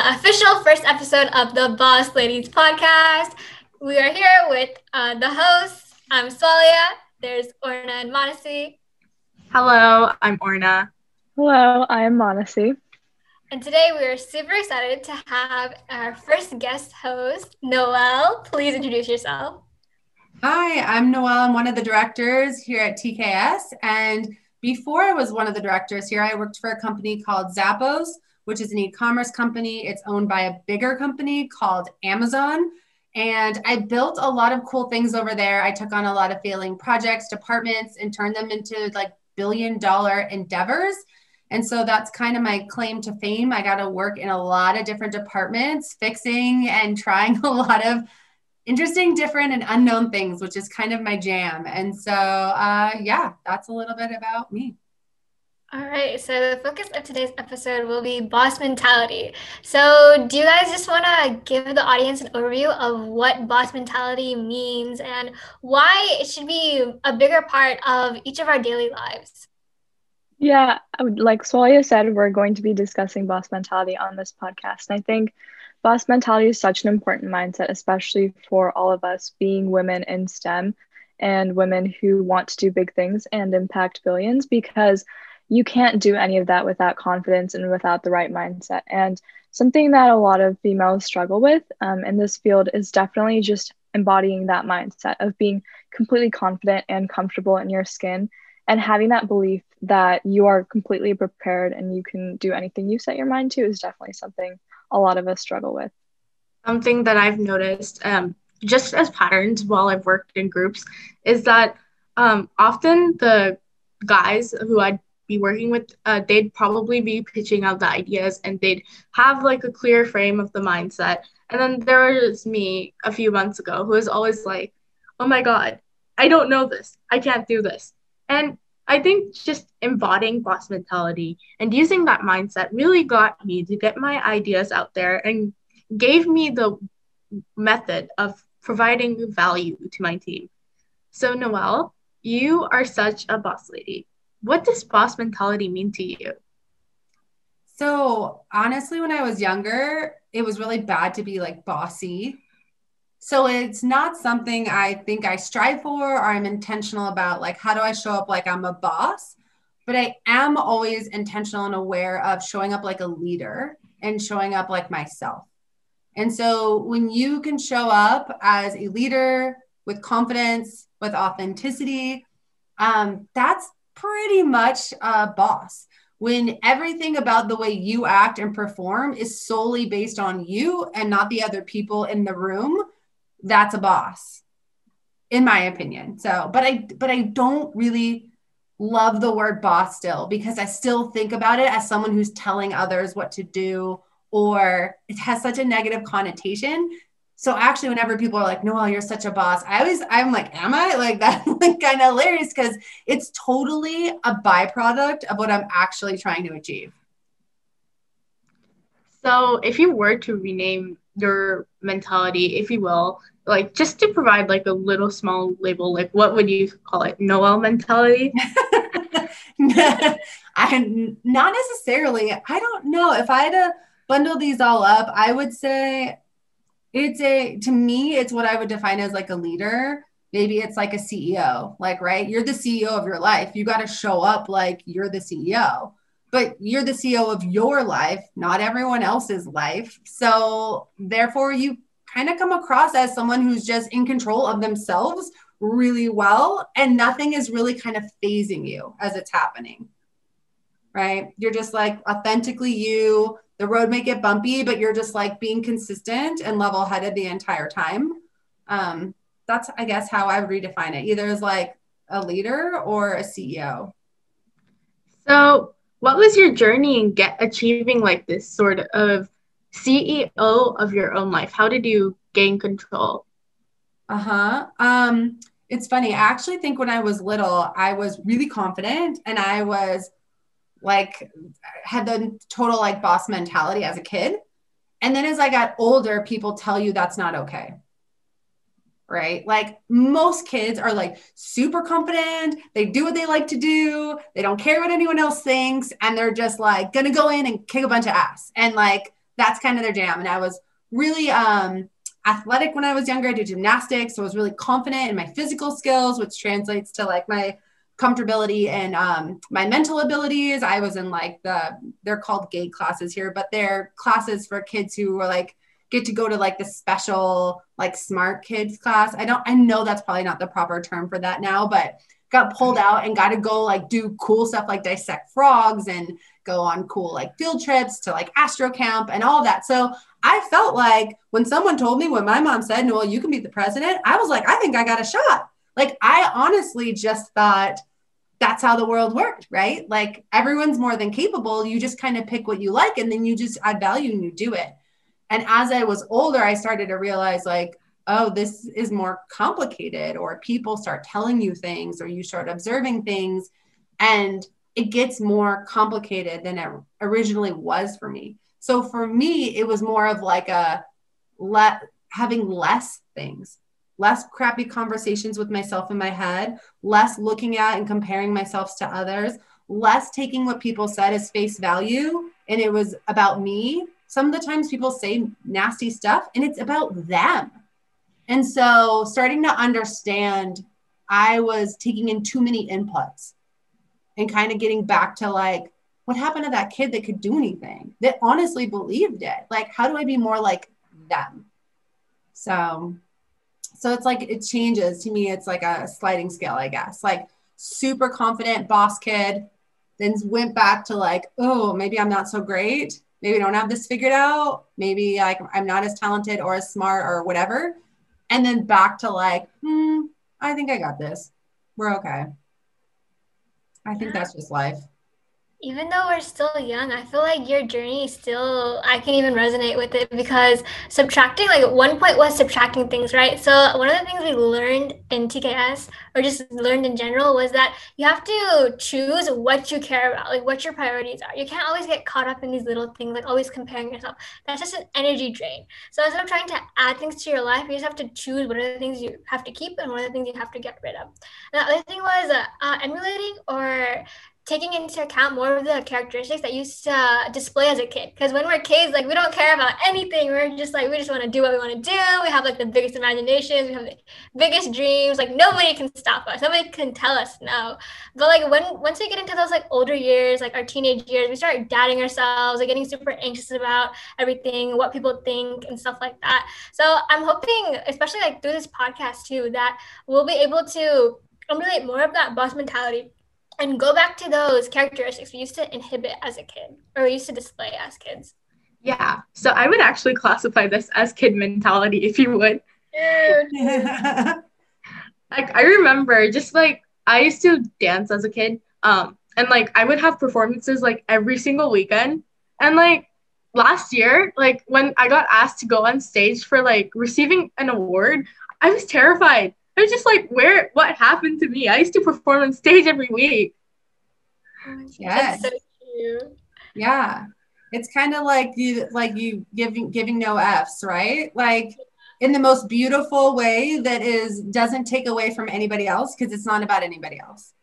the official first episode of the Boss Ladies podcast. We are here with uh, the hosts. I'm Sualeha. There's Orna and Manasi. Hello, I'm Orna. Hello, I am Manasi. And today we are super excited to have our first guest host, Noel. Please introduce yourself. Hi, I'm Noel. I'm one of the directors here at TKS. And before I was one of the directors here, I worked for a company called Zappos, which is an e commerce company. It's owned by a bigger company called Amazon. And I built a lot of cool things over there. I took on a lot of failing projects, departments, and turned them into like billion dollar endeavors. And so that's kind of my claim to fame. I got to work in a lot of different departments, fixing and trying a lot of interesting, different, and unknown things, which is kind of my jam. And so, uh, yeah, that's a little bit about me. All right, so the focus of today's episode will be boss mentality. So, do you guys just want to give the audience an overview of what boss mentality means and why it should be a bigger part of each of our daily lives? Yeah, like Sualeha said, we're going to be discussing boss mentality on this podcast. And I think boss mentality is such an important mindset, especially for all of us being women in STEM and women who want to do big things and impact billions because you can't do any of that without confidence and without the right mindset. And something that a lot of females struggle with um, in this field is definitely just embodying that mindset of being completely confident and comfortable in your skin and having that belief that you are completely prepared and you can do anything you set your mind to is definitely something a lot of us struggle with. Something that I've noticed, um, just as patterns while I've worked in groups, is that um, often the guys who I'd be working with, uh, they'd probably be pitching out the ideas and they'd have like a clear frame of the mindset. And then there was me a few months ago who was always like, oh my God, I don't know this. I can't do this. And I think just embodying boss mentality and using that mindset really got me to get my ideas out there and gave me the method of providing value to my team. So, Noel, you are such a boss lady what does boss mentality mean to you? So, honestly, when I was younger, it was really bad to be like bossy. So, it's not something I think I strive for or I'm intentional about. Like, how do I show up like I'm a boss? But I am always intentional and aware of showing up like a leader and showing up like myself. And so, when you can show up as a leader with confidence, with authenticity, um, that's pretty much a boss. When everything about the way you act and perform is solely based on you and not the other people in the room that's a boss in my opinion. So but i but i don't really love the word boss still because i still think about it as someone who's telling others what to do or it has such a negative connotation so actually, whenever people are like, Noel, you're such a boss," I always I'm like, "Am I?" Like that, like kind of hilarious because it's totally a byproduct of what I'm actually trying to achieve. So, if you were to rename your mentality, if you will, like just to provide like a little small label, like what would you call it? Noel mentality? I not necessarily. I don't know if I had to bundle these all up. I would say it's a to me it's what i would define as like a leader. Maybe it's like a ceo like right? You're the ceo of your life. You got to show up like you're the ceo but you're the ceo of your life not everyone else's life. So therefore you kind of come across as someone who's just in control of themselves really well and nothing is really kind of phasing you as it's happening. Right? You're just like authentically you the road may get bumpy, but you're just like being consistent and level headed the entire time. Um, that's, I guess, how I would redefine it either as like a leader or a CEO. So, what was your journey in get achieving like this sort of CEO of your own life? How did you gain control? Uh huh. Um, it's funny. I actually think when I was little, I was really confident and I was like had the total like boss mentality as a kid. And then as I got older, people tell you that's not okay. Right? Like most kids are like super confident. They do what they like to do. They don't care what anyone else thinks. And they're just like gonna go in and kick a bunch of ass. And like that's kind of their jam. And I was really um, athletic when I was younger. I did gymnastics, so I was really confident in my physical skills, which translates to like my comfortability and um, my mental abilities. I was in like the they're called GATE classes here, but they're classes for kids who are like get to go to like the special like smart kids class. I don't I know that's probably not the proper term for that now, but got pulled out and got to go like do cool stuff like dissect frogs and go on cool like field trips to like astro camp and all that. So I felt like when someone told me when my mom said, "Noel, you can be the president," I was like, I think I got a shot. Like I honestly just thought that's how the world worked, right? Like everyone's more than capable. You just kind of pick what you like and then you just add value and you do it. And as I was older, I started to realize like, oh, this is more complicated, or people start telling you things, or you start observing things, and it gets more complicated than it originally was for me. So for me, it was more of like a let having less things less crappy conversations with myself in my head, less looking at and comparing myself to others, less taking what people said as face value and it was about me. Some of the times people say nasty stuff and it's about them. And so starting to understand I was taking in too many inputs and kind of getting back to like, what happened to that kid that could do anything that honestly believed it? Like, how do I be more like them? So so it's like it changes to me. It's like a sliding scale, I guess. Like super confident boss kid, then went back to like, oh, maybe I'm not so great. Maybe I don't have this figured out. Maybe like I'm not as talented or as smart or whatever. And then back to like, hmm, I think I got this. We're okay. I think that's just life even though we're still young, I feel like your journey still, I can even resonate with it because subtracting, like one point was subtracting things, right? So, one of the things we learned in TKS or just learned in general was that you have to choose what you care about, like what your priorities are. You can't always get caught up in these little things, like always comparing yourself. That's just an energy drain. So, instead of trying to add things to your life, you just have to choose what are the things you have to keep and what are the things you have to get rid of. And the other thing was uh, uh, emulating or taking into account more of the characteristics that you used uh, to display as a kid. Because when we're kids, like we don't care about anything. We're just like we just want to do what we want to do. We have like the biggest imaginations. We have the biggest dreams. Like nobody can stop us. Nobody can tell us no. But like when once we get into those like older years, like our teenage years, we start doubting ourselves, like getting super anxious about everything, what people think, and stuff like that. So I'm hoping, especially like through this podcast too, that we'll be able to emulate more of that boss mentality and go back to those characteristics we used to inhibit as a kid or we used to display as kids. Yeah. So I would actually classify this as kid mentality, if you would. like I remember just like I used to dance as a kid. Um and like I would have performances like every single weekend. And like last year, like when I got asked to go on stage for like receiving an award, I was terrified I was just like, where, what happened to me? I used to perform on stage every week. Yes. So yeah. It's kind of like you, like you giving, giving no F's, right? Like in the most beautiful way that is, doesn't take away from anybody else because it's not about anybody else.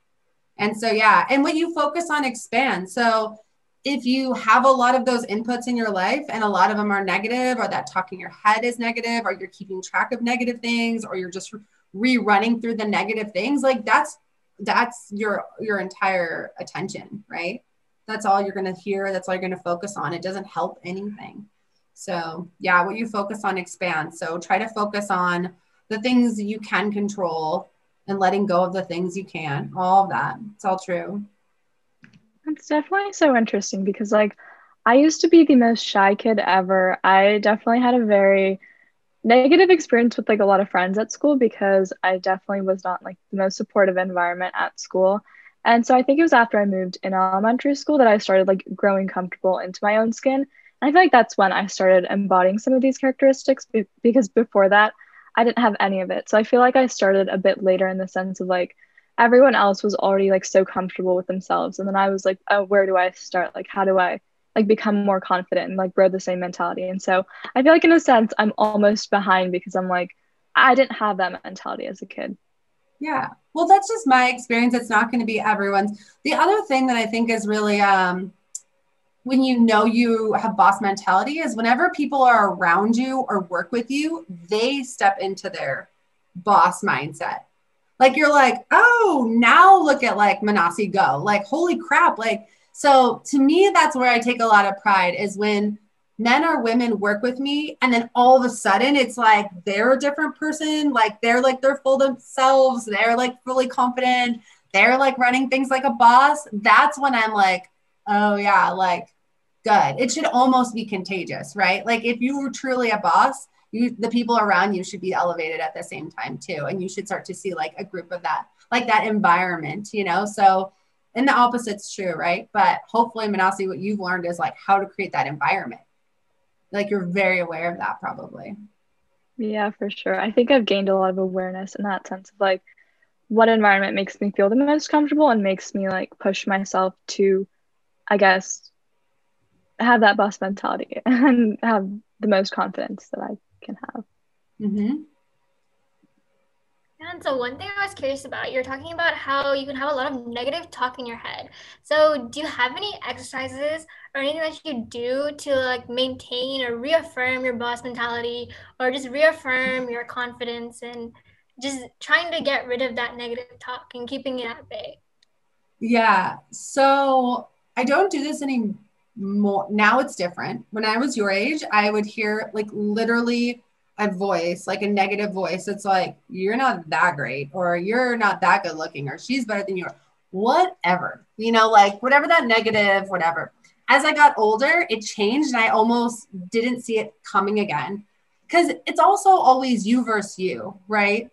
And so, yeah. And what you focus on expands. So, if you have a lot of those inputs in your life and a lot of them are negative or that talk in your head is negative or you're keeping track of negative things or you're just rerunning through the negative things like that's that's your your entire attention right? That's all you're going to hear that's all you're going to focus on. It doesn't help anything. So yeah what you focus on expands. So try to focus on the things you can control and letting go of the things you can all of that. It's all true. It's definitely so interesting because like i used to be the most shy kid ever. I definitely had a very negative experience with like a lot of friends at school because I definitely was not like the most supportive environment at school. And so I think it was after I moved in elementary school that I started like growing comfortable into my own skin. And I feel like that's when I started embodying some of these characteristics be- because before that, I didn't have any of it. So I feel like I started a bit later in the sense of like everyone else was already like so comfortable with themselves. And then I was like, oh, where do I start? Like, how do I like become more confident and like grow the same mentality. And so I feel like in a sense I'm almost behind because I'm like I didn't have that mentality as a kid. Yeah. Well, that's just my experience. It's not going to be everyone's. The other thing that I think is really um when you know you have boss mentality is whenever people are around you or work with you, they step into their boss mindset. Like you're like, oh, now look at like Manasi go. Like, holy crap. Like, so to me, that's where I take a lot of pride is when men or women work with me and then all of a sudden it's like they're a different person. Like they're like they're full themselves. They're like fully confident. They're like running things like a boss. That's when I'm like, oh yeah, like good. It should almost be contagious, right? Like if you were truly a boss, you the people around you should be elevated at the same time too. And you should start to see like a group of that, like that environment, you know? So and the opposite's true, right? But hopefully, Manasi, what you've learned is like how to create that environment. Like you're very aware of that probably. Yeah, for sure. I think I've gained a lot of awareness in that sense of like what environment makes me feel the most comfortable and makes me like push myself to, I guess, have that boss mentality and have the most confidence that I can have. Mm-hmm. And so one thing I was curious about, you're talking about how you can have a lot of negative talk in your head. So do you have any exercises or anything that you do to like maintain or reaffirm your boss mentality or just reaffirm your confidence and just trying to get rid of that negative talk and keeping it at bay? Yeah. So I don't do this anymore now it's different. When I was your age, I would hear like literally a voice, like a negative voice. It's like, you're not that great, or you're not that good looking, or she's better than you. Whatever, you know, like whatever that negative, whatever. As I got older, it changed and I almost didn't see it coming again. Because it's also always you versus you, right?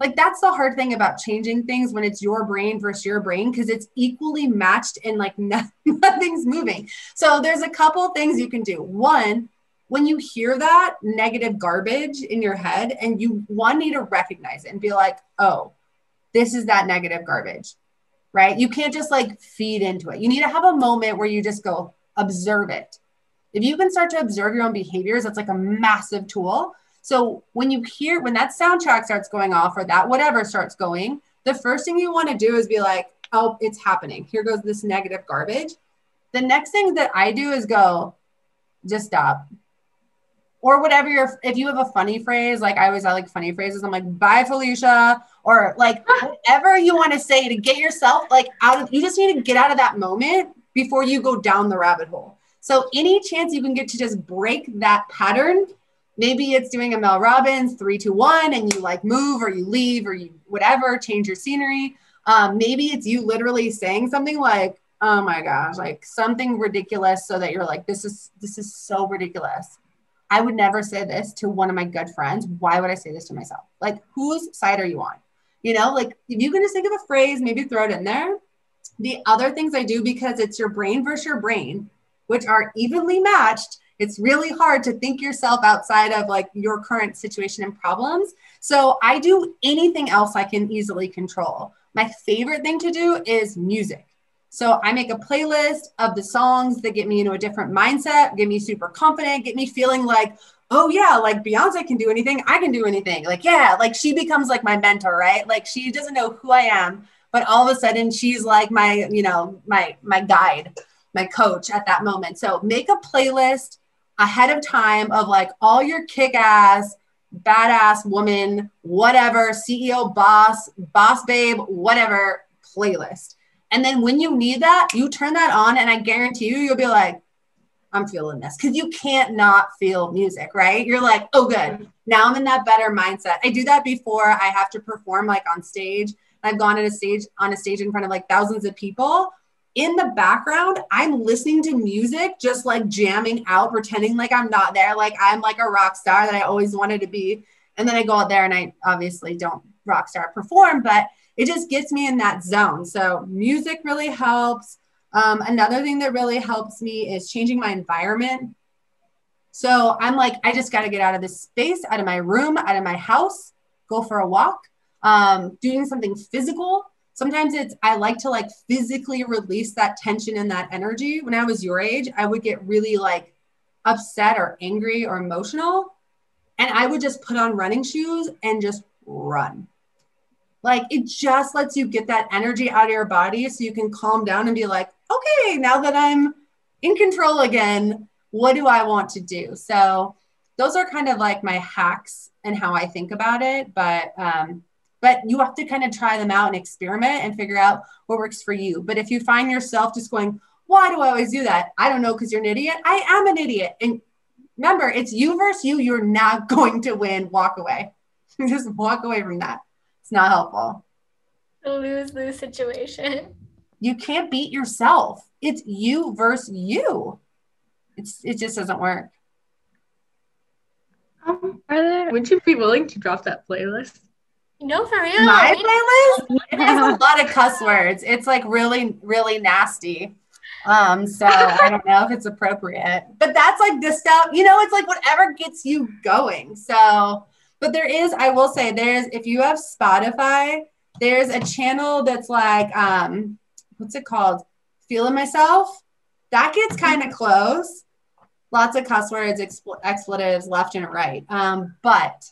like that's the hard thing about changing things when it's your brain versus your brain because it's equally matched and like nothing's moving so there's a couple things you can do one when you hear that negative garbage in your head and you one need to recognize it and be like oh this is that negative garbage right you can't just like feed into it you need to have a moment where you just go observe it if you can start to observe your own behaviors that's like a massive tool so when you hear when that soundtrack starts going off or that whatever starts going, the first thing you want to do is be like, oh, it's happening. Here goes this negative garbage. The next thing that I do is go, just stop. Or whatever your if you have a funny phrase, like I always I like funny phrases. I'm like, bye, Felicia, or like whatever you want to say to get yourself like out of you just need to get out of that moment before you go down the rabbit hole. So any chance you can get to just break that pattern maybe it's doing a Mel Robbins three, two, one, and you like move or you leave or you whatever, change your scenery. Um, maybe it's you literally saying something like, oh my gosh, like something ridiculous so that you're like, this is this is so ridiculous. I would never say this to one of my good friends. Why would I say this to myself? Like, whose side are you on? You know, like if you can just think of a phrase, maybe throw it in there. The other things I do because it's your brain versus your brain, which are evenly matched it's really hard to think yourself outside of like your current situation and problems. So I do anything else I can easily control. My favorite thing to do is music. So I make a playlist of the songs that get me into a different mindset, get me super confident, get me feeling like, oh yeah, like Beyonce can do anything, I can do anything. Like, yeah, like she becomes like my mentor, right? Like she doesn't know who I am, but all of a sudden she's like my, you know, my my guide, my coach at that moment. So make a playlist ahead of time of like all your kick ass, badass woman, whatever, CEO, boss, boss babe, whatever playlist. And then when you need that, you turn that on, and I guarantee you, you'll be like, I'm feeling this because you can't not feel music, right? You're like, oh, good. Mm-hmm. Now I'm in that better mindset. I do that before I have to perform like on stage. I've gone on a stage on a stage in front of like thousands of people in the background, I'm listening to music, just like jamming out, pretending like I'm not there, like I'm like a rock star that I always wanted to be. And then I go out there and I obviously don't rock star perform, but it just gets me in that zone. So music really helps. Um, another thing that really helps me is changing my environment. So I'm like, I just got to get out of this space, out of my room, out of my house, go for a walk, um, doing something physical sometimes it's i like to like physically release that tension and that energy when i was your age i would get really like upset or angry or emotional and i would just put on running shoes and just run like it just lets you get that energy out of your body so you can calm down and be like okay now that i'm in control again. What do I want to do? So those are kind of like my hacks and how I think about it. But um, but you have to kind of try them out and experiment and figure out what works for you. But if you find yourself just going, why do I always do that? I don't know because you're an idiot. I am an idiot. And remember, it's you versus you. You're not going to win. Walk away. just walk away from that. It's not helpful. A lose lose situation. You can't beat yourself. It's you versus you. It's it just doesn't work. Um, are there, would you be willing to drop that playlist? No, for real. My playlist it has a lot of cuss words. It's like really, really nasty. Um, so I don't know if it's appropriate, but that's like the stuff, you know, it's like whatever gets you going. So, but there is, I will say, there's if you have Spotify, there's a channel that's like, um, what's it called? Feeling myself. That gets kind of close. Lots of cuss words, expl- expletives left and right. Um, but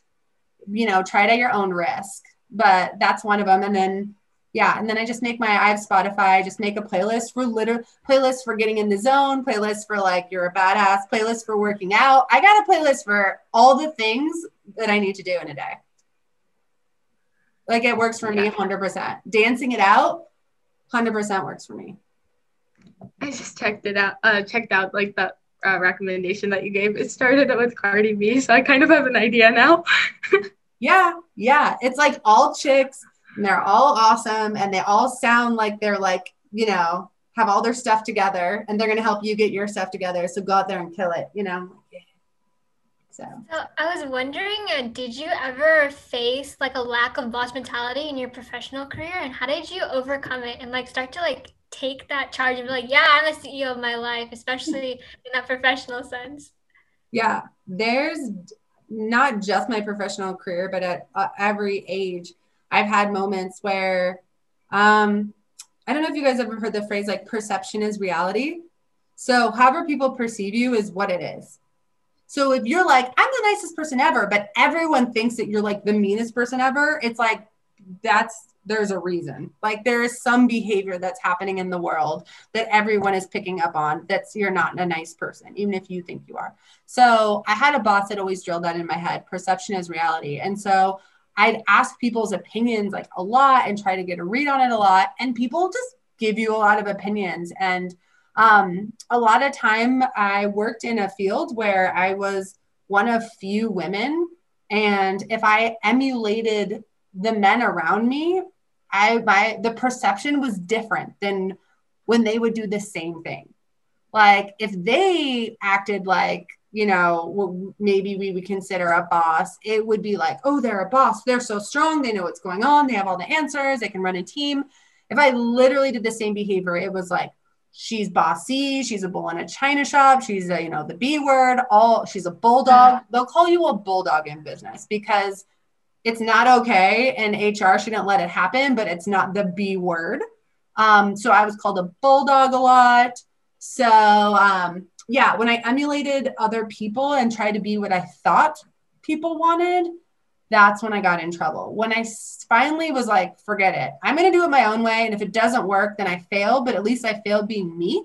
you know, try it at your own risk. But that's one of them. And then, yeah, and then I just make my I have Spotify. I just make a playlist for liter playlist for getting in the zone, playlist for like you're a badass, playlist for working out. I got a playlist for all the things that I need to do in a day. Like it works for yeah. me 100%. Dancing it out, 100% works for me. I just checked it out. Uh, checked out like the uh, recommendation that you gave. It started with Cardi B, so I kind of have an idea now. yeah, yeah. It's like all chicks, and they're all awesome, and they all sound like they're like, you know, have all their stuff together, and they're gonna help you get your stuff together. So go out there and kill it, you know. So. so I was wondering, uh, did you ever face like a lack of boss mentality in your professional career, and how did you overcome it and like start to like take that charge and be like, yeah, I'm the CEO of my life, especially in that professional sense? Yeah, there's not just my professional career, but at uh, every age, I've had moments where, um, I don't know if you guys ever heard the phrase like perception is reality. So, however people perceive you is what it is. So, if you're like, I'm the nicest person ever, but everyone thinks that you're like the meanest person ever, it's like, that's there's a reason. Like there is some behavior that's happening in the world that everyone is picking up on that's you're not a nice person, even if you think you are. So I had a boss that always drilled that in my head perception is reality. And so I'd ask people's opinions like a lot and try to get a read on it a lot. And people just give you a lot of opinions. And um, a lot of time I worked in a field where I was one of few women. And if I emulated the men around me, I my the perception was different than when they would do the same thing. Like if they acted like you know maybe we would consider a boss, it would be like, oh, they're a boss. They're so strong. They know what's going on. They have all the answers. They can run a team. If I literally did the same behavior, it was like she's bossy she's a bull in a china shop she's a you know the b word all she's a bulldog. They'll call you a bulldog in business because it's not okay and hr shouldn't let it happen but it's not the b word. Um, so i was called a bulldog a lot. So um, yeah when i emulated other people and tried to be what i thought people wanted that's when i got in trouble when i finally was like forget it i'm going to do it my own way and if it doesn't work then i fail but at least i failed being me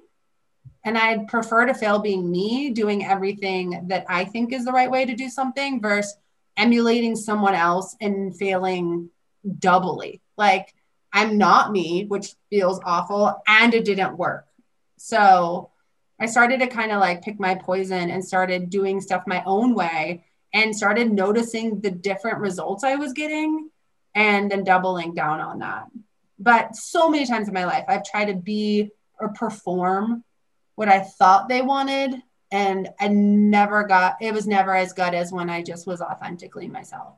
and i'd prefer to fail being me doing everything that i think is the right way to do something versus emulating someone else and failing doubly. Like I'm not me, which feels awful, and it didn't work. So I started to kind of like pick my poison and started doing stuff my own way and started noticing the different results I was getting and then doubling down on that. But so many times in my life, I've tried to be or perform what I thought they wanted and I never got it was never as good as when I just was authentically myself,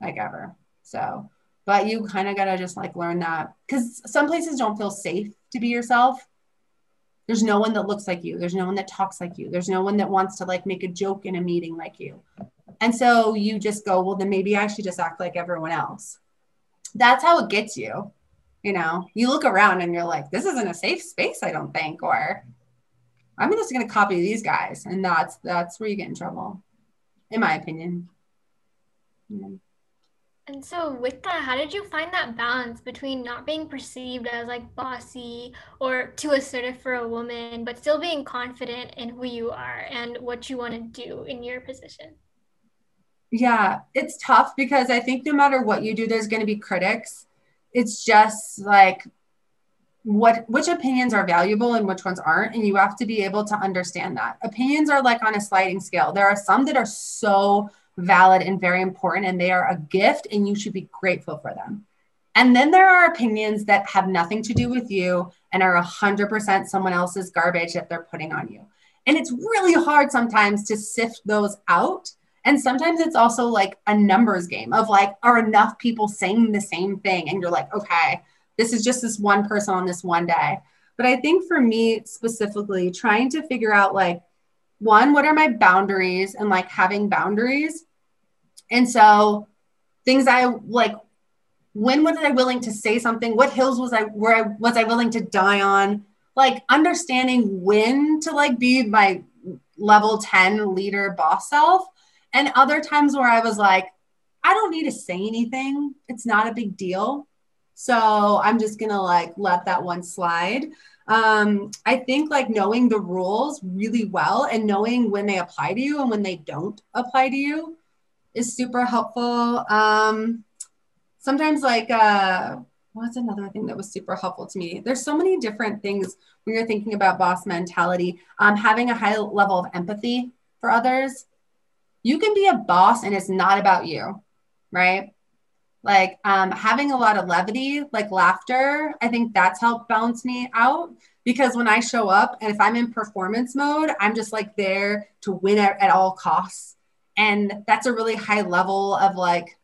like ever. So, but you kind of gotta just like learn that because some places don't feel safe to be yourself. There's no one that looks like you. There's no one that talks like you. There's no one that wants to like make a joke in a meeting like you. And so you just go, well, then maybe I should just act like everyone else. That's how it gets you. You know, you look around and you're like, this isn't a safe space, I don't think, or I'm just going to copy these guys, and that's that's where you get in trouble, in my opinion. Yeah. And so, with that, how did you find that balance between not being perceived as like bossy or too assertive for a woman, but still being confident in who you are and what you want to do in your position? Yeah, it's tough because I think no matter what you do, there's going to be critics. It's just like what which opinions are valuable and which ones aren't and you have to be able to understand that opinions are like on a sliding scale there are some that are so valid and very important and they are a gift and you should be grateful for them. And then there are opinions that have nothing to do with you and are 100% someone else's garbage that they're putting on you. And it's really hard sometimes to sift those out. And sometimes it's also like a numbers game of like, are enough people saying the same thing? And you're like, okay, this is just this one person on this one day. But I think for me specifically, trying to figure out like, one, what are my boundaries and like having boundaries? And so things I like, when was I willing to say something? What hills was I where I was I willing to die on? Like understanding when to like be my level 10 leader boss self. And other times where I was like, I don't need to say anything. It's not a big deal. So I'm just gonna like let that one slide um, I think like knowing the rules really well and knowing when they apply to you and when they don't apply to you is super helpful. Um, sometimes like uh, what's another thing that was super helpful to me? There's so many different things when you're thinking about boss mentality. Um, having a high level of empathy for others. You can be a boss and it's not about you, right? Like um, having a lot of levity, like laughter. I think that's helped balance me out because when I show up and if I'm in performance mode, I'm just like there to win at, at all costs. And that's a really high level of like,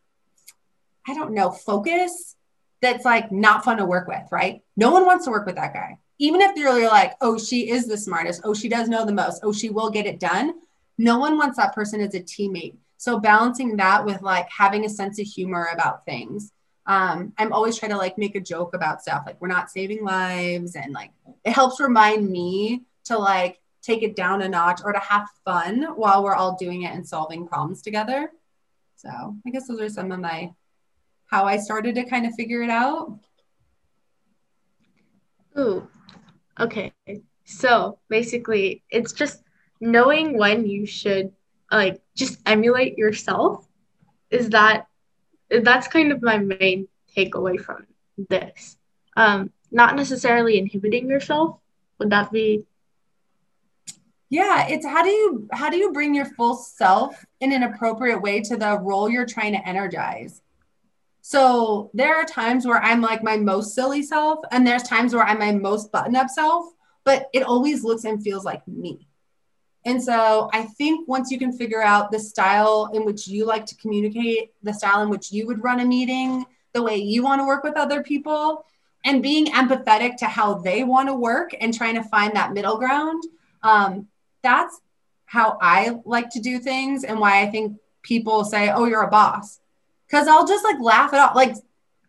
I don't know, focus that's like not fun to work with, right? No one wants to work with that guy. Even if you're like, oh, she is the smartest. Oh, she does know the most. Oh, she will get it done. No one wants that person as a teammate so balancing that with like having a sense of humor about things. Um, I'm always trying to like make a joke about stuff like we're not saving lives and like it helps remind me to like take it down a notch or to have fun while we're all doing it and solving problems together. So I guess those are some of my how I started to kind of figure it out. Ooh, okay. So basically, it's just knowing when you should like just emulate yourself is that that's kind of my main takeaway from this. Um not necessarily inhibiting yourself. Would that be? Yeah it's how do you how do you bring your full self in an appropriate way to the role you're trying to energize? So there are times where i'm like my most silly self and there's times where i'm my most button up self but it always looks and feels like me and so I think once you can figure out the style in which you like to communicate, the style in which you would run a meeting, the way you want to work with other people, and being empathetic to how they want to work and trying to find that middle ground, um, that's how I like to do things and why I think people say, oh, you're a boss. Because I'll just like laugh it off. Like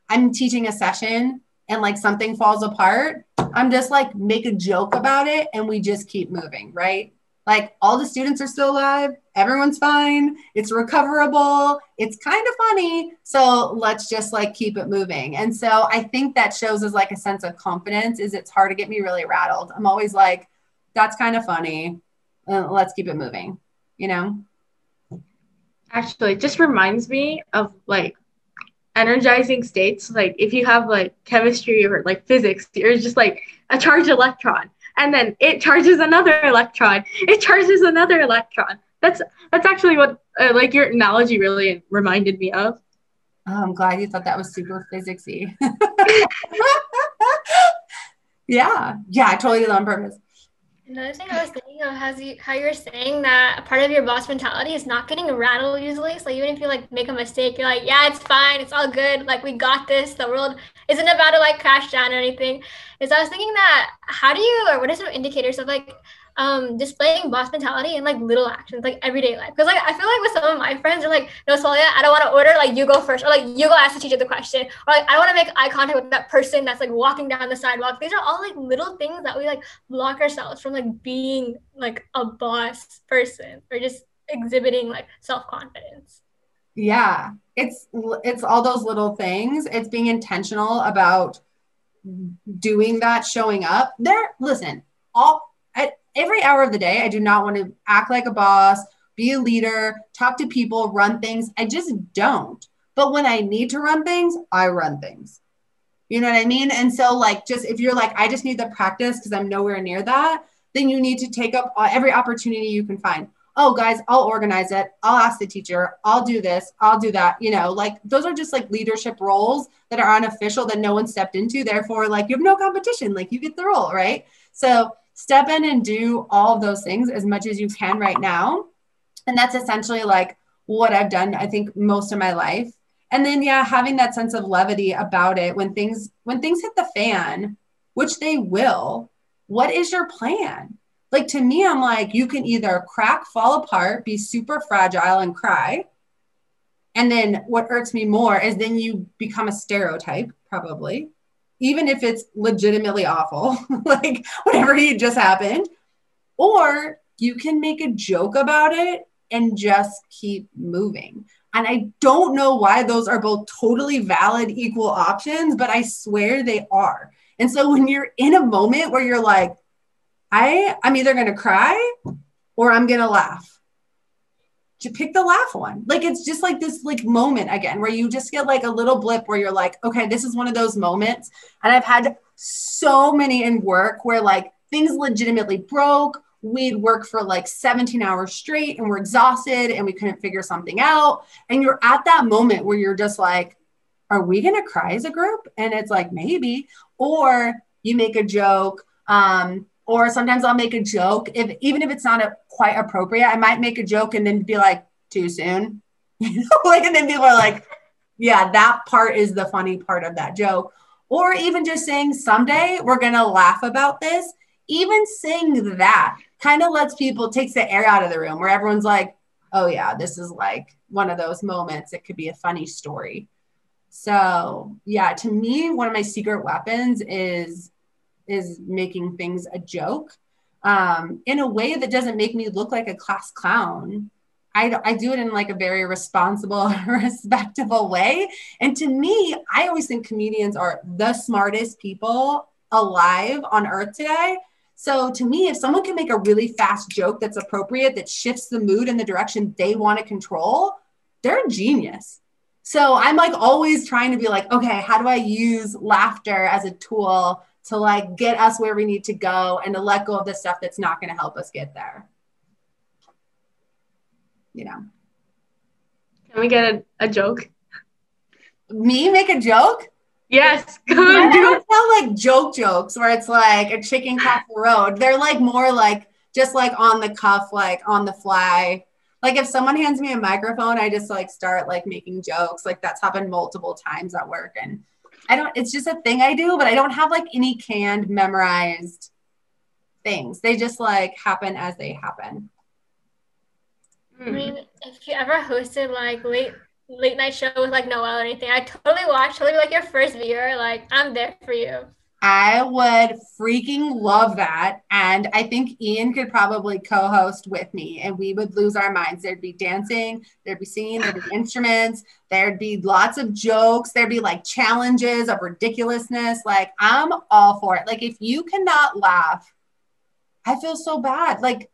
I'm teaching a session and like something falls apart. I'm just like make a joke about it and we just keep moving, right? Like all the students are still alive, everyone's fine, it's recoverable, it's kind of funny. So let's just like keep it moving. And so I think that shows us like a sense of confidence is it's hard to get me really rattled. I'm always like, that's kind of funny. Uh, let's keep it moving, you know? Actually, it just reminds me of like energizing states. Like if you have like chemistry or like physics, you're just like a charged electron and then it charges another electron. It charges another electron. That's that's actually what uh, like your analogy really reminded me of. Oh, i'm glad you thought that was super physicsy. Yeah. Yeah i totally did on purpose Another thing I was thinking of has you how you're saying that a part of your boss mentality is not getting rattled usually. So even if you like make a mistake, you're like, yeah, it's fine, it's all good. Like we got this. The world isn't about to like crash down or anything. Is I was thinking that how do you or what are some indicators of like um displaying boss mentality in like little actions, like everyday life. Because like I feel like with some of my friends, they're like, no, Sualeha I don't want to order. Like you go first, or like you go ask the teacher the question, or like I want to make eye contact with that person that's like walking down the sidewalk. These are all like little things that we like block ourselves from like being like a boss person or just exhibiting like self confidence. Yeah. It's it's all those little things. It's being intentional about doing that, showing up. There, listen, all every hour of the day, I do not want to act like a boss, be a leader, talk to people, run things. I just don't. But when I need to run things, I run things. You know what I mean? And so, like, just if you're like, I just need the practice because I'm nowhere near that, then you need to take up uh, every opportunity you can find. Oh, guys, I'll organize it. I'll ask the teacher. I'll do this. I'll do that. You know, like those are just like leadership roles that are unofficial that no one stepped into. Therefore, like you have no competition. Like you get the role, right? So step in and do all of those things as much as you can right now. And that's essentially like what I've done, I think, most of my life. And then, yeah, having that sense of levity about it when things when things hit the fan, which they will, what is your plan? Like to me, I'm like, you can either crack, fall apart, be super fragile and cry. And then what irks me more is then you become a stereotype, probably, even if it's legitimately awful, like whatever just happened. Or you can make a joke about it and just keep moving. And I don't know why those are both totally valid, equal options, but I swear they are. And so when you're in a moment where you're like, I, I'm either going to cry or I'm going to laugh. To pick the laugh one. Like it's just like this like moment again where you just get like a little blip where you're like, okay, this is one of those moments. And I've had so many in work where like things legitimately broke. We'd work for like 17 hours straight and we're exhausted and we couldn't figure something out. And you're at that moment where you're just like, are we going to cry as a group? And it's like, maybe. Or you make a joke. Um, or sometimes I'll make a joke. If even if it's not a, quite appropriate, I might make a joke and then be like, too soon. like, and then people are like, yeah, that part is the funny part of that joke. Or even just saying, someday we're to laugh about this. Even saying that kind of lets people, takes the air out of the room where everyone's like, oh, yeah, this is like one of those moments. It could be a funny story. So yeah, to me, one of my secret weapons is is making things a joke um, in a way that doesn't make me look like a class clown. I, I do it in like a very responsible, respectable way. And to me, I always think comedians are the smartest people alive on earth today. So to me, if someone can make a really fast joke that's appropriate, that shifts the mood in the direction they want to control, they're a genius. So I'm like always trying to be like, okay, how do I use laughter as a tool to like get us where we need to go and to let go of the stuff that's not going to help us get there? You know. Can we get a, a joke? Me make a joke? Yes. I don't tell like joke jokes where it's like a chicken cross the road. They're like more like just like on the cuff, like on the fly like if someone hands me a microphone, I just like start like making jokes. Like that's happened multiple times at work. And I don't, it's just a thing I do, but I don't have like any canned memorized things. They just like happen as they happen. I mean, if you ever hosted like late late night show with like Noel or anything, I totally watch, totally like your first viewer. Like I'm there for you. I would freaking love that. And I think Ian could probably co host with me and we would lose our minds. There'd be dancing, there'd be singing, there'd be instruments, there'd be lots of jokes, there'd be like challenges of ridiculousness. Like, I'm all for it. Like, if you cannot laugh, I feel so bad. Like,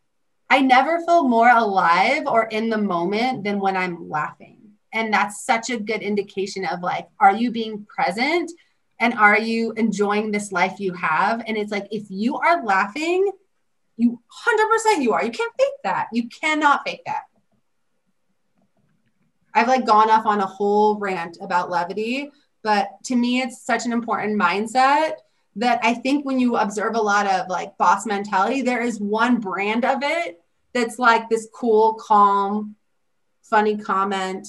I never feel more alive or in the moment than when I'm laughing. And that's such a good indication of like, are you being present? And are you enjoying this life you have? And it's like if you are laughing you 100% you are. You can't fake that. You cannot fake that. I've like gone off on a whole rant about levity but to me it's such an important mindset that i think when you observe a lot of like boss mentality there is one brand of it that's like this cool calm funny comment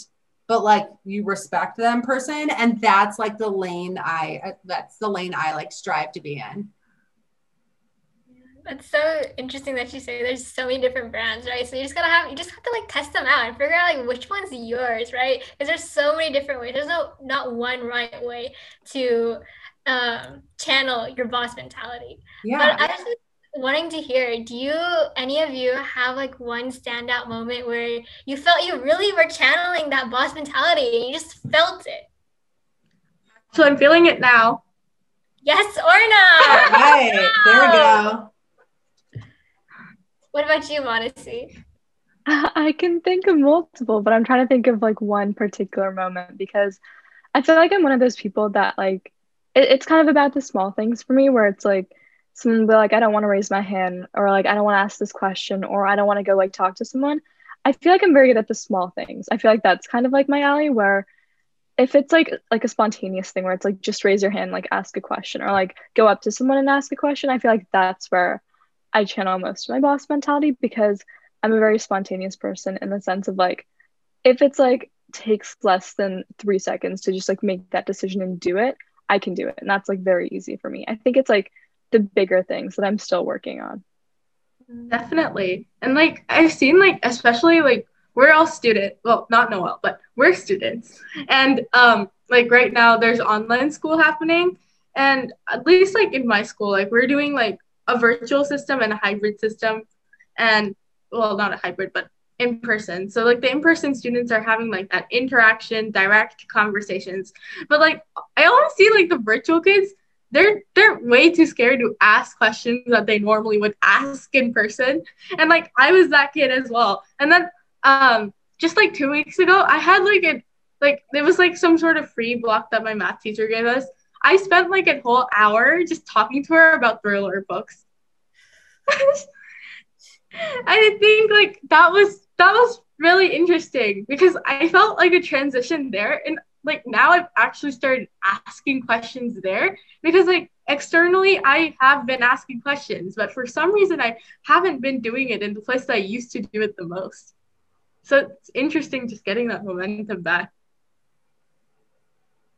but like you respect them person and that's like the lane i that's the lane i like strive to be in that's so interesting that you say there's so many different brands, right? So you just gotta have you just have to like test them out and figure out like which one's yours, right? Because there's so many different ways. There's no not one right way to um, channel your boss mentality. Yeah. But I just wanting to hear do you any of you have like one standout moment where you felt you really were channeling that boss mentality and you just felt it So I'm feeling it now. yes or no right, there we go. what about you Modesty? I can think of multiple, but I'm trying to think of like one particular moment because I feel like I'm one of those people that like it, it's kind of about the small things for me where it's like someone be like, I don't want to raise my hand or like I don't want to ask this question or I don't want to go like talk to someone. I feel like I'm very good at the small things. I feel like that's kind of like my alley where if it's like like a spontaneous thing where it's like just raise your hand, like ask a question or like go up to someone and ask a question, I feel like that's where I channel most of my boss mentality because I'm a very spontaneous person in the sense of like, if it's like takes less than three seconds to just like make that decision and do it, I can do it. And that's like very easy for me. I think it's like the bigger things that I'm still working on. Definitely. And like I've seen like especially like we're all student, well, not Noel, but we're students. And um like right now there's online school happening and at least like in my school like we're doing like a virtual system and a hybrid system and well, not a hybrid, but in person. So like the in-person students are having like that interaction, direct conversations. But like I always see like the virtual kids, they're they're way too scared to ask questions that they normally would ask in person. And like I was that kid as well. And then um just like two weeks ago, I had like a like there was like some sort of free block that my math teacher gave us. I spent like a whole hour just talking to her about thriller books. I think like that was that was really interesting because I felt like a transition there and like now I've actually started asking questions there because like externally I have been asking questions but for some reason I haven't been doing it in the place that I used to do it the most. So it's interesting just getting that momentum back.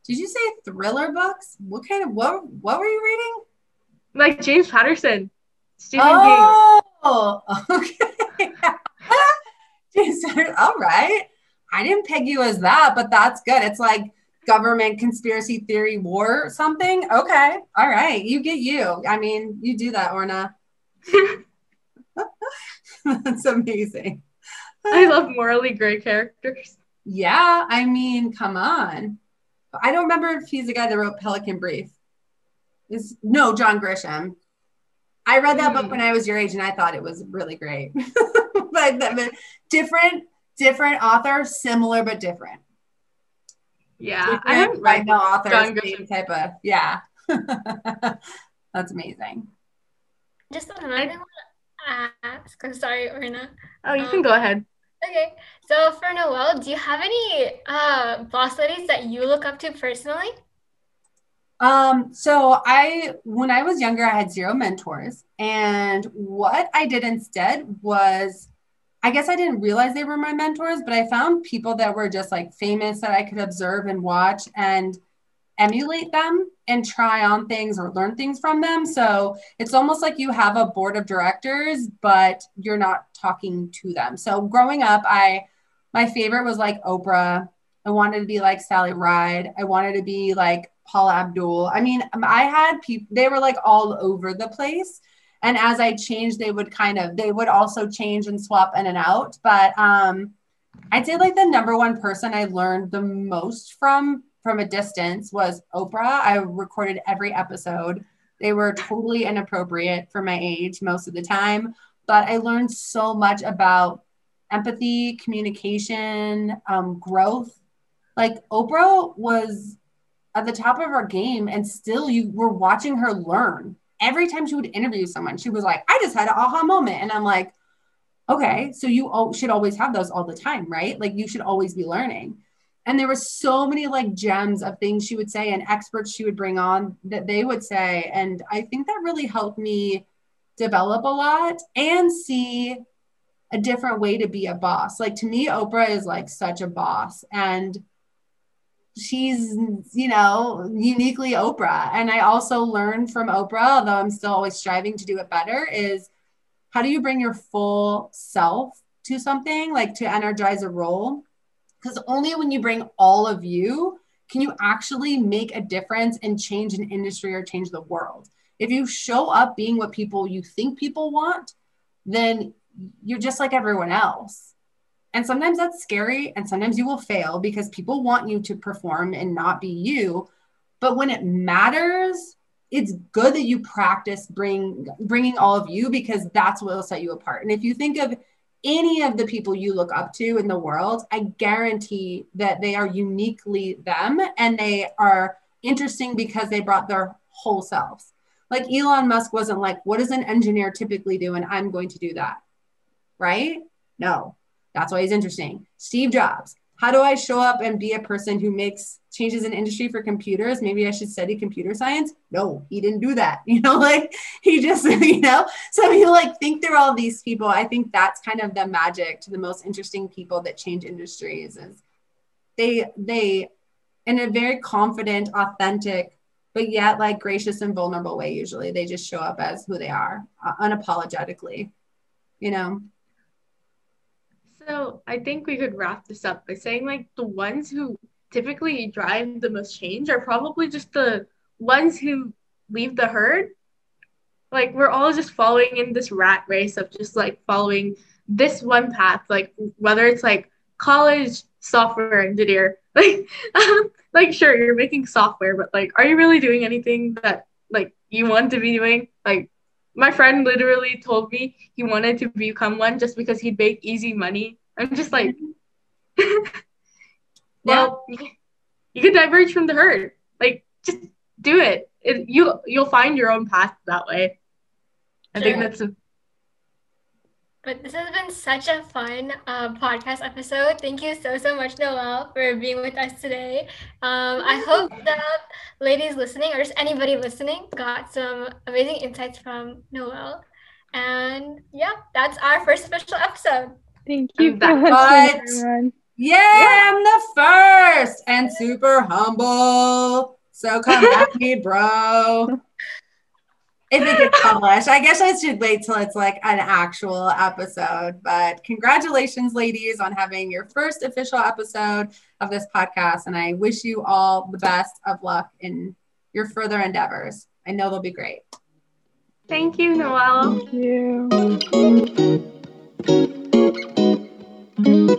Did you say thriller books? What kind of what what were you reading? Like James Patterson, Stephen King. Oh, okay. James All right. I didn't peg you as that, but that's good. It's like government conspiracy theory war something. Okay. All right. You get you. I mean, you do that, Orna. that's amazing. I love morally gray characters. Yeah, I mean, come on. I don't remember if he's the guy that wrote Pelican Brief. Is no John Grisham. I read that book Mm. when I was your age, and I thought it was really great. but, but different, different author, similar but different. Yeah, Different, I haven't by read no author, same type of yeah. That's amazing. Just another thing I want to ask. I'm sorry, Orna. Oh, you can go ahead. Okay, so for Noel, do you have any uh, boss ladies that you look up to personally? Um, so I, when I was younger, I had zero mentors. And what I did instead was, I guess I didn't realize they were my mentors, but I found people that were just like famous that I could observe and watch and emulate them and try on things or learn things from them. So it's almost like you have a board of directors, but you're not talking to them. So growing up, I, my favorite was like Oprah. I wanted to be like Sally Ride. I wanted to be like Paula Abdul. I mean, I had people, they were like all over the place. And as I changed, they would kind of, they would also change and swap in and out. But um, I'd say like the number one person I learned the most from from a distance was Oprah. I recorded every episode. They were totally inappropriate for my age most of the time, but I learned so much about empathy, communication, um, growth. Like Oprah was at the top of her game, and still you were watching her learn. Every time she would interview someone, she was like, I just had an aha moment. And I'm like, okay, so you al- should always have those all the time, right? Like you should always be learning. And there were so many like gems of things she would say and experts she would bring on that they would say. And I think that really helped me develop a lot and see a different way to be a boss. Like to me, Oprah is like such a boss. And she's you know uniquely oprah. And i also learned from oprah although i'm still always striving to do it better is how do you bring your full self to something like to energize a role? Because only when you bring all of you can you actually make a difference and change an industry or change the world. If you show up being what people you think people want, then you're just like everyone else. And sometimes that's scary and sometimes you will fail because people want you to perform and not be you. But when it matters, it's good that you practice bring bringing all of you because that's what will set you apart. And if you think of any of the people you look up to in the world, I guarantee that they are uniquely them and they are interesting because they brought their whole selves. Like Elon Musk wasn't like, what does an engineer typically do? And I'm going to do that. Right? No, that's why he's interesting. Steve Jobs, how do I show up and be a person who makes changes in industry for computers? Maybe I should study computer science. No, he didn't do that. You know, like he just, you know, so you like think through all these people. I think that's kind of the magic to the most interesting people that change industries is they, they, in a very confident, authentic, but yet like gracious and vulnerable way, usually they just show up as who they are uh, unapologetically, you know? So I think we could wrap this up by saying like the ones who typically drive the most change are probably just the ones who leave the herd. Like we're all just following in this rat race of just like following this one path, like whether it's like college software engineer, like um, like sure you're making software, but like are you really doing anything that like you want to be doing? Like my friend literally told me he wanted to become one just because he'd make easy money. I'm just like, well, yeah. you could diverge from the herd. Like, just do it. it you you'll find your own path that way. I sure. think that's a, but this has been such a fun uh, podcast episode. Thank you so, so much, Noel, for being with us today. Um, I hope that ladies listening, or just anybody listening, got some amazing insights from Noel. And yeah, that's our first special episode. Thank you. But, yeah, yeah, I'm the first and super humble. So come at me, bro if it gets published. I guess I should wait till it's like an actual episode. But congratulations, ladies, on having your first official episode of this podcast. And I wish you all the best of luck in your further endeavors. I know they'll be great. Thank you, Noel. Thank you.